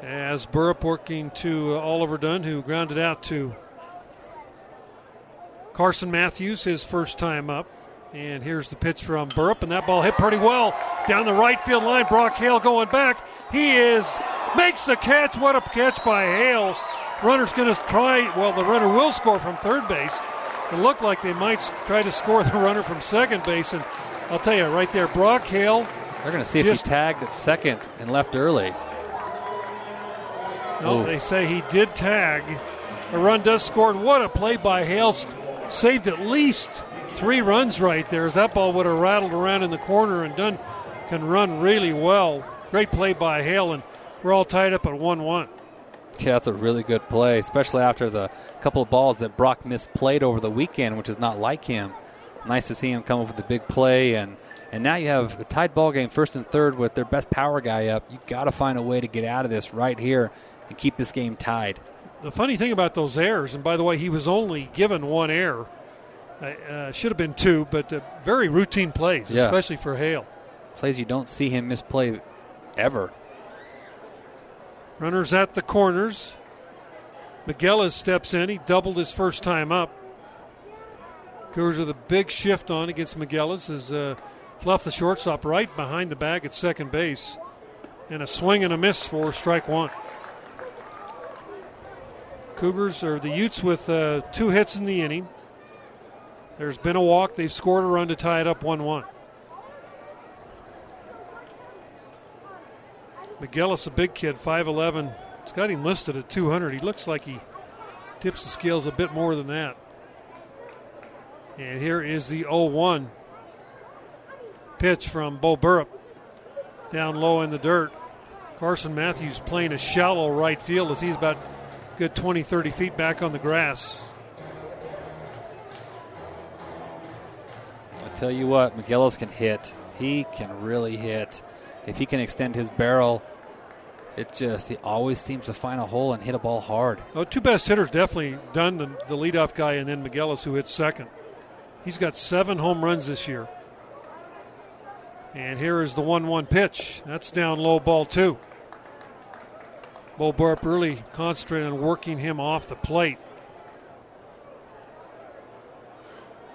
As Burrup working to uh, Oliver Dunn, who grounded out to Carson Matthews, his first time up. And here's the pitch from Burrup, and that ball hit pretty well down the right field line. Brock Hale going back. He is makes the catch. What a catch by Hale. Runner's going to try. Well, the runner will score from third base. It looked like they might try to score the runner from second base, and I'll tell you right there, Brock Hale. They're going to see if Just- he tagged at second and left early. No, Ooh. they say he did tag. A run does score, and what a play by Hale. Saved at least three runs right there as that ball would have rattled around in the corner and Dunn can run really well. Great play by Hale, and we're all tied up at 1 1. Yeah, that's a really good play, especially after the couple of balls that Brock misplayed over the weekend, which is not like him. Nice to see him come up with a big play, and and now you have a tied ball game, first and third, with their best power guy up. You got to find a way to get out of this right here and keep this game tied. The funny thing about those errors, and by the way, he was only given one error. Uh, uh, should have been two, but uh, very routine plays, Yeah. especially for Hale. Plays you don't see him misplay ever. Runners at the corners. Miguelas steps in. He doubled his first time up. Cougars with a big shift on against Miguelas as uh, left the shortstop right behind the bag at second base. And a swing and a miss for strike one. Cougars or the Utes with uh, two hits in the inning. There's been a walk. They've scored a run to tie it up 1 1. McGillis, a big kid, 5'11. It's got him listed at 200. He looks like he tips the scales a bit more than that. And here is the 0 1 pitch from Bo Burrup down low in the dirt. Carson Matthews playing a shallow right field as he's about good 20, 30 feet back on the grass. I tell you what, Miguelos can hit. He can really hit. If he can extend his barrel, it just he always seems to find a hole and hit a ball hard. Oh, two best hitters definitely done the, the leadoff guy and then McGillis who hits second. He's got seven home runs this year. And here is the 1 1 pitch. That's down low ball two. Bo Burrup really concentrating on working him off the plate.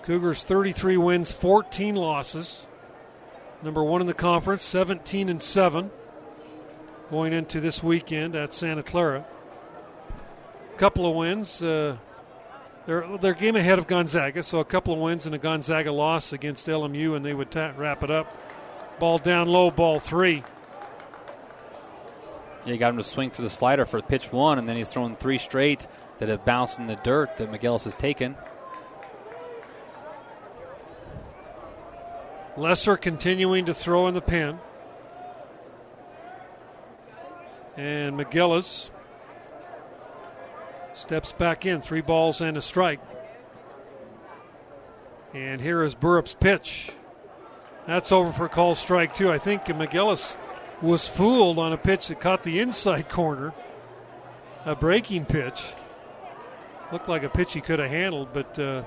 Cougars 33 wins, 14 losses. Number one in the conference, 17 and 7 going into this weekend at Santa Clara. Couple of wins. Uh, they're, they're game ahead of Gonzaga, so a couple of wins and a Gonzaga loss against LMU, and they would wrap it up. Ball down low, ball three he got him to swing through the slider for pitch one, and then he's throwing three straight that have bounced in the dirt that McGillis has taken. Lesser continuing to throw in the pen. And McGillis steps back in, three balls and a strike. And here is Burrup's pitch. That's over for call strike two. I think McGillis was fooled on a pitch that caught the inside corner, a breaking pitch. Looked like a pitch he could have handled, but uh,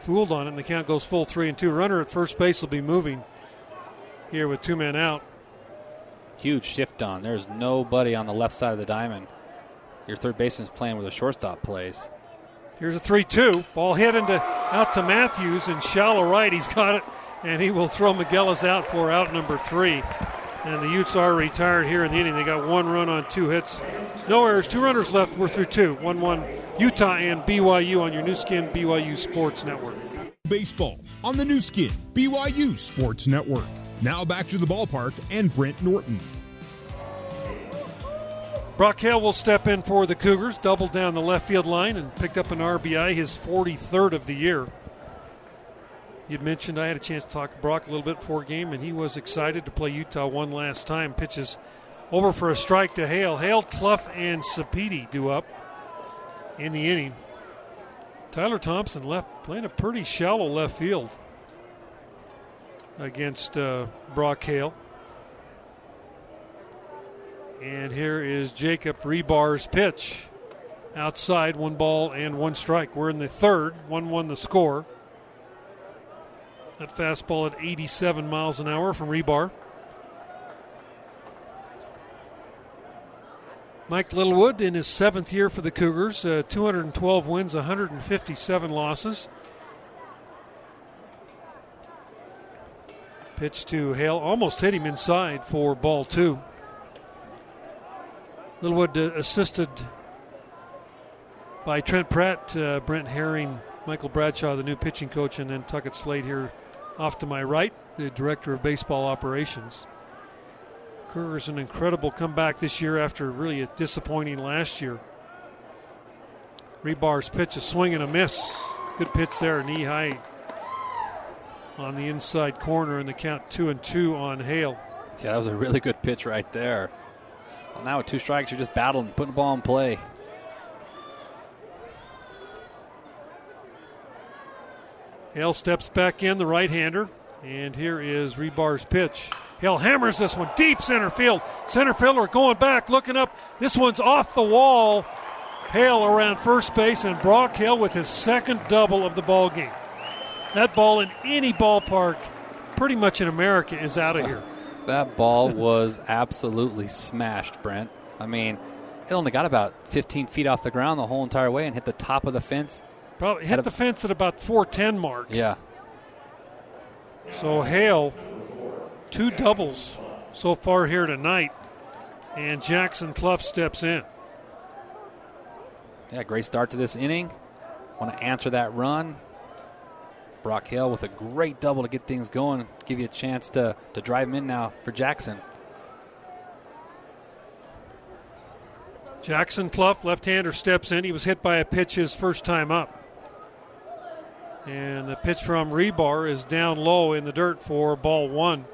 fooled on it, and the count goes full three and two. Runner at first base will be moving here with two men out. Huge shift on. There's nobody on the left side of the diamond. Your third baseman is playing where the shortstop plays. Here's a 3 2. Ball hit into out to Matthews in shallow right. He's got it, and he will throw McGillis out for out number three. And the Utes are retired here in the inning. They got one run on two hits. No errors, two runners left. We're through two. 1 1 Utah and BYU on your Nu Skin BYU Sports Network. Baseball on the Nu Skin BYU Sports Network. Now back to the ballpark and Brent Norton. Brock Hale will step in for the Cougars, doubled down the left field line and picked up an RBI, his 43rd of the year. You'd mentioned I had a chance to talk to Brock a little bit before game, and he was excited to play Utah one last time. Pitches over for a strike to Hale. Hale, Cluff, and Sapiti do up in the inning. Tyler Thompson left playing a pretty shallow left field against uh, Brock Hale. And here is Jacob Rebar's pitch. Outside, one ball and one strike. We're in the third, 1 1 the score. That fastball at 87 miles an hour from Rebar. Mike Littlewood in his seventh year for the Cougars, uh, 212 wins, 157 losses. Pitch to Hale, almost hit him inside for ball two. Littlewood uh, assisted by Trent Pratt, uh, Brent Herring, Michael Bradshaw, the new pitching coach, and then Tuckett Slade here off to my right, the director of baseball operations. Cougars an incredible comeback this year after really a disappointing last year. Rebar's pitch, a swing and a miss. Good pitch there, knee high on the inside corner, and the count two and two on Hale. Yeah, that was a really good pitch right there. Well, now with two strikes, you're just battling, putting the ball in play. Hale steps back in, the right hander, and here is Rebar's pitch. Hale hammers this one deep center field. Center fielder going back, looking up. This one's off the wall. Hale around first base, and Brock Hale with his second double of the ball game. That ball in any ballpark, pretty much in America, is out of here. That ball was absolutely smashed, Brent. I mean, it only got about 15 feet off the ground the whole entire way and hit the top of the fence. Probably hit the fence at about 410 mark. Yeah. So Hale, two doubles so far here tonight, and Jackson Cluff steps in. Yeah, great start to this inning. Want to answer that run. Brock Hale with a great double to get things going, give you a chance to, to drive him in now for Jackson. Jackson Cluff, left-hander, steps in. He was hit by a pitch his first time up. And the pitch from Rebar is down low in the dirt for ball one.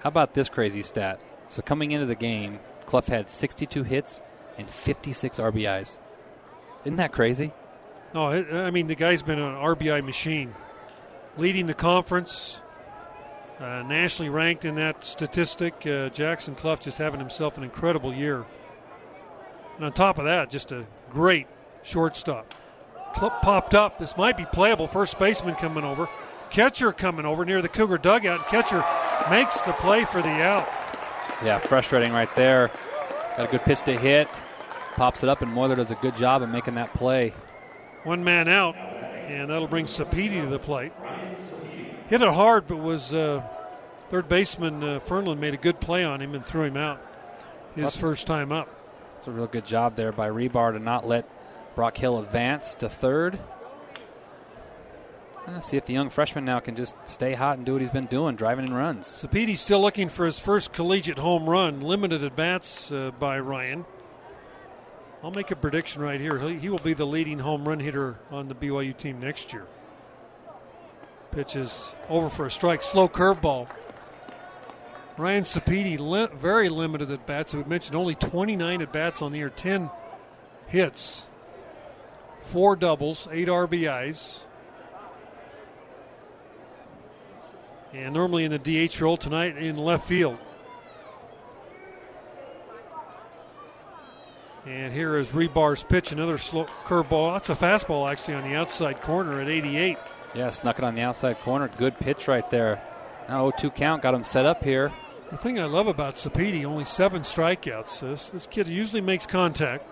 How about this crazy stat? So coming into the game, Cluff had 62 hits and 56 RBIs. Isn't that crazy? No, I mean the guy's been an RBI machine, leading the conference, uh, nationally ranked in that statistic. Uh, Jackson Cluff just having himself an incredible year, and on top of that, just a great shortstop. Popped up. This might be playable. First baseman coming over, catcher coming over near the Cougar dugout. Catcher makes the play for the out. Yeah, frustrating right there. Got a good pitch to hit, pops it up, and Moeller does a good job of making that play. One man out, and that'll bring Sapiti to the plate. Hit it hard, but was uh, third baseman uh, Fernland made a good play on him and threw him out. His That's- first time up. It's a real good job there by Rebar to not let Brock Hale advance to third. Uh, see if the young freshman now can just stay hot and do what he's been doing, driving in runs. Sapiti's still looking for his first collegiate home run. Limited bats uh, by Ryan. I'll make a prediction right here. He, he will be the leading home run hitter on the BYU team next year. Pitch is over for a strike. Slow curveball. Ryan Sapedi, li- very limited at bats. We mentioned only 29 at bats on the year, 10 hits, four doubles, eight RBIs. And normally in the DH role tonight in left field. And here is Rebar's pitch, another slow curveball. That's a fastball actually on the outside corner at 88. Yeah, snuck it on the outside corner. Good pitch right there. Now 0 2 count, got him set up here. The thing I love about Sapedi, only seven strikeouts. This, this kid usually makes contact.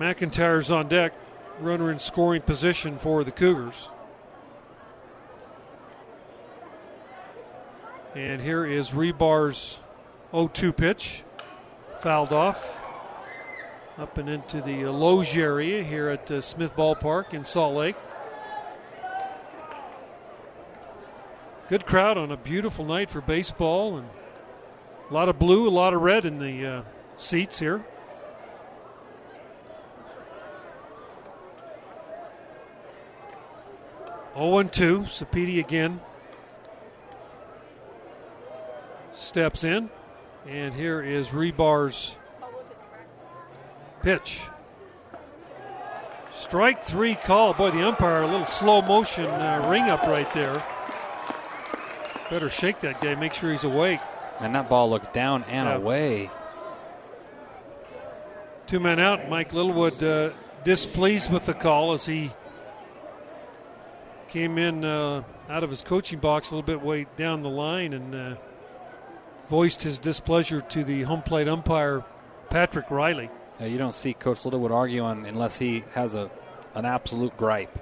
McIntyre's on deck, runner in scoring position for the Cougars. And here is Rebar's 0 2 pitch. Fouled off. Up and into the Loge area here at uh, Smith Ballpark in Salt Lake. Good crowd on a beautiful night for baseball and a lot of blue, a lot of red in the uh, seats here. Oh and two, Sapedi again steps in, and here is Rebar's pitch. Strike three call. Boy, the umpire a little slow motion uh, ring up right there. Better shake that guy, make sure he's awake. And that ball looks down and Yeah. away. Two men out. Mike Littlewood uh, displeased with the call as he came in uh, out of his coaching box a little bit way down the line and uh, voiced his displeasure to the home plate umpire, Patrick Riley. You don't see Coach Littlewood arguing unless he has a an absolute gripe.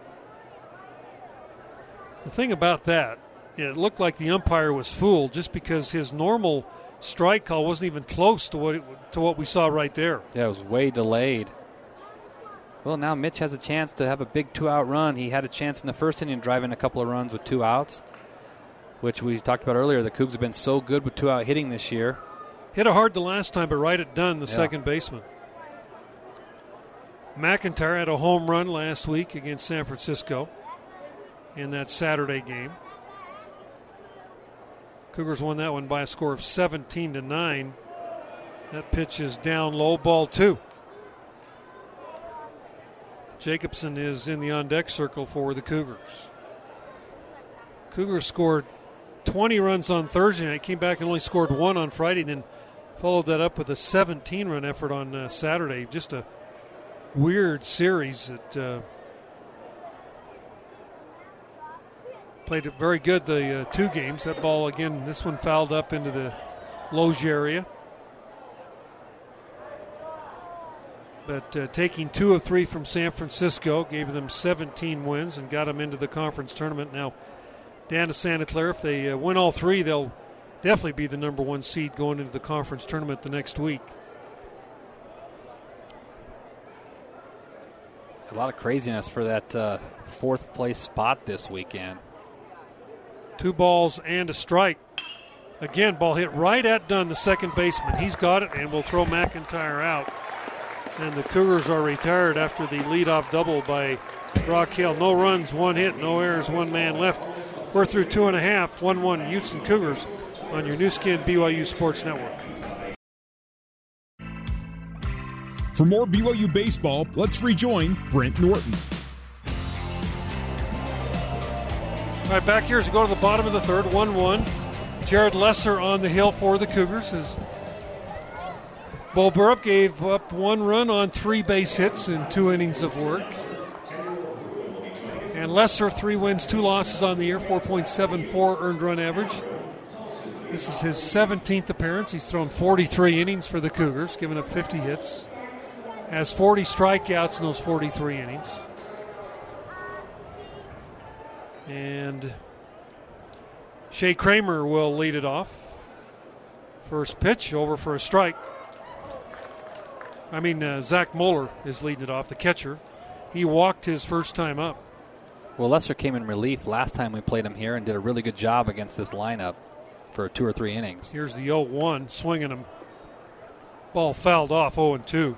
The thing about that, it looked like the umpire was fooled just because his normal strike call wasn't even close to what it, to what we saw right there. Yeah, it was way delayed. Well, now Mitch has a chance to have a big two-out run. He had a chance in the first inning, driving a couple of runs with two outs, which we talked about earlier. The Cougs have been so good with two-out hitting this year. Hit it hard the last time, but right it done, the Yeah. second baseman. McIntyre had a home run last week against San Francisco in that Saturday game. Cougars won that one by a score of 17 to 9. That pitch is down low, ball two. Jacobson is in the on deck circle for the Cougars. Cougars scored 20 runs on Thursday night, came back and only scored one on Friday, and then followed that up with a 17 run effort on uh, Saturday. Just a weird series that uh, played very good the uh, two games. That ball again, this one fouled up into the Loge area. But uh, taking two of three from San Francisco gave them 17 wins and got them into the conference tournament. Now, down to Santa Clara. If they uh, win all three, they'll definitely be the number one seed going into the conference tournament the next week. A lot of craziness for that uh, fourth place spot this weekend. Two balls and a strike. Again, ball hit right at Dunn, the second baseman. He's got it and will throw McIntyre out. And the Cougars are retired after the leadoff double by Brock Hale. No runs, one hit, no errors, one man left. We're through two and a half, 1 1 Utes and Cougars on your Nu Skin BYU Sports Network. For more BYU baseball, let's rejoin Brent Norton. All right, back here as we go to the bottom of the third, 1 1. Jared Lesser on the hill for the Cougars as Bo Burrup gave up one run on three base hits in two innings of work. And Lesser, three wins, two losses on the year, 4.74 earned run average. This is his 17th appearance. He's thrown 43 innings for the Cougars, giving up 50 hits. Has 40 strikeouts in those 43 innings. And Shea Kramer will lead it off. First pitch over for a strike. I mean, uh, Zach Moeller is leading it off, the catcher. He walked his first time up. Well, Lesser came in relief last time we played him here and did a really good job against this lineup for two or three innings. Here's the 0 1, swinging him. Ball fouled off 0 2.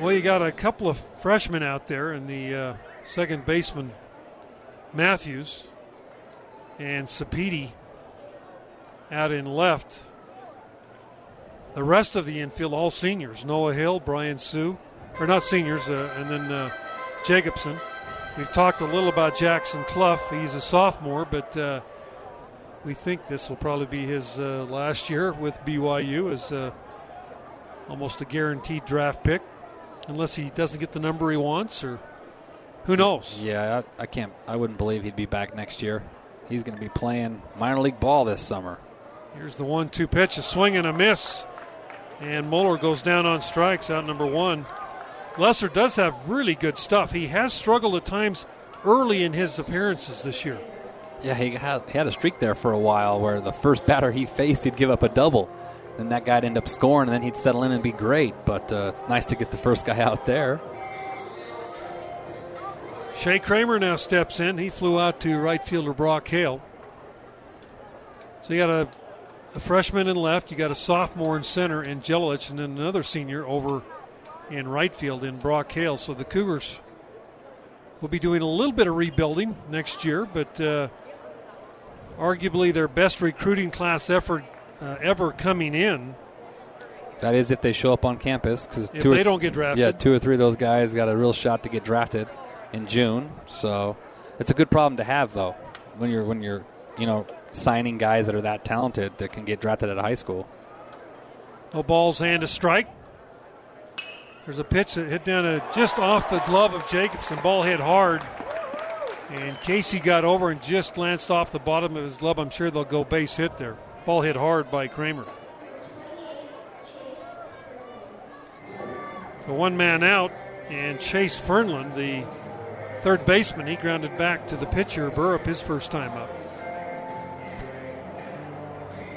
Well, you got a couple of freshmen out there, and the uh, second baseman Matthews and Sapiti out in left. The rest of the infield, all seniors Noah Hill, Brian Sue, or not seniors, uh, and then uh, Jacobson. We've talked a little about Jackson Cluff. He's a sophomore, but uh, we think this will probably be his uh, last year with BYU as uh, almost a guaranteed draft pick, unless he doesn't get the number he wants, or who knows? Yeah, I, I can't. I wouldn't believe he'd be back next year. He's going to be playing minor league ball this summer. Here's the one-two pitch, a swing and a miss, and Moeller goes down on strikes out number one. Lesser does have really good stuff. He has struggled at times early in his appearances this year. Yeah, he had, he had a streak there for a while where the first batter he faced, he'd give up a double. Then that guy'd end up scoring, and then he'd settle in and be great. But uh, it's nice to get the first guy out there. Shea Kramer now steps in. He flew out to right fielder Brock Hale. So you got a, a freshman in left, you got a sophomore in center in Gelalich, and then another senior over in right field in Brock Hale. So the Cougars will be doing a little bit of rebuilding next year, but uh, arguably their best recruiting class effort uh, ever coming in. That is if they show up on campus because if they don't get drafted. Yeah, two or three of those guys got a real shot to get drafted in June. So it's a good problem to have, though, when you're when you're you know signing guys that are that talented that can get drafted at a high school. No balls and a strike. There's a pitch that hit down a, just off the glove of Jacobson. Ball hit hard. And Casey got over and just glanced off the bottom of his glove. I'm sure they'll go base hit there. Ball hit hard by Kramer. So one man out, and Chase Fernland, the third baseman, he grounded back to the pitcher, Burrup, his first time up.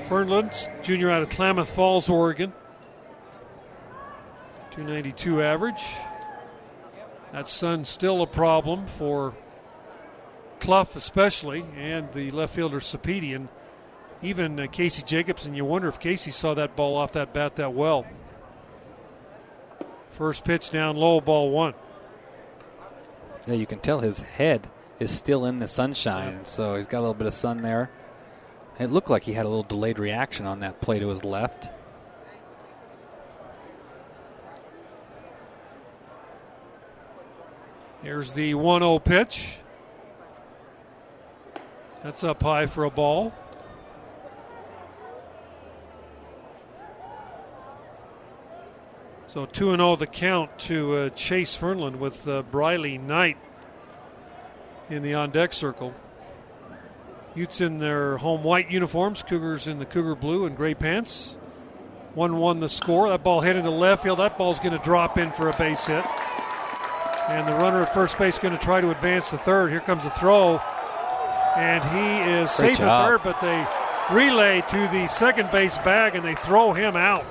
Fernland, junior out of Klamath Falls, Oregon. 292 average. That sun still a problem for Cluff, especially, and the left fielder Sapedi, and even uh, Casey Jacobson. You wonder if Casey saw that ball off that bat that well. First pitch down low, ball one. Yeah, you can tell his head is still in the sunshine, so he's got a little bit of sun there. It looked like he had a little delayed reaction on that play to his left. Here's the 1 0 pitch. That's up high for a ball. So 2 0 the count to uh, Chase Fernland with uh, Briley Knight in the on deck circle. Utes in their home white uniforms, Cougars in the Cougar blue and gray pants. 1 1 the score. That ball hit into left field. That ball's going to drop in for a base hit. And the runner at first base going to try to advance to third. Here comes a throw. And he is Great safe at third, but they relay to the second base bag and they throw him out.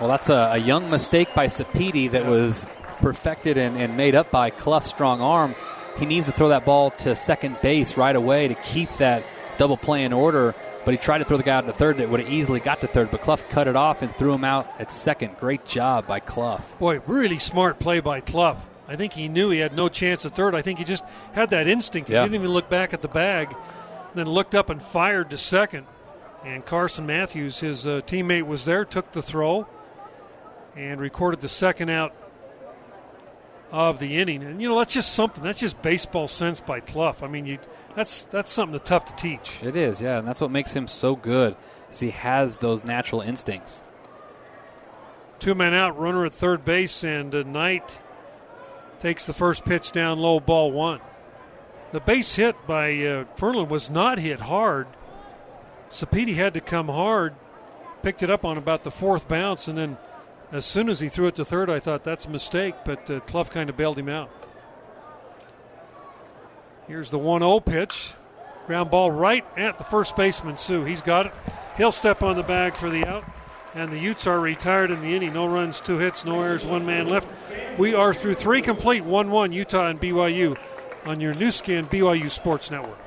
Well, that's a, a young mistake by Sapedi that was perfected and, and made up by Cluff's strong arm. He needs to throw that ball to second base right away to keep that double play in order but he tried to throw the guy out to third that would have easily got to third, but Cluff cut it off and threw him out at second. Great job by Cluff. Boy, really smart play by Cluff. I think he knew he had no chance at third. I think he just had that instinct. He yeah. didn't even look back at the bag, then looked up and fired to second. And Carson Matthews, his uh, teammate, was there, took the throw, and recorded the second out of the inning. And you know that's just something. That's just baseball sense by Cluff. I mean, you that's that's something that's tough to teach. It is, yeah, and that's what makes him so good. Is he has those natural instincts. Two men out, runner at third base, and uh, Knight takes the first pitch down low, ball one. The base hit by uh, Fernland was not hit hard. Sapedi had to come hard, picked it up on about the fourth bounce, and then as soon as he threw it to third, I thought that's a mistake, but uh, Cluff kind of bailed him out. Here's the 1 0 pitch. Ground ball right at the first baseman, Sue. He's got it. He'll step on the bag for the out and the Utes are retired in the inning. No runs, two hits, no errors, one man left. We are through three complete 1 1 Utah and BYU on your Nu Skin BYU Sports Network.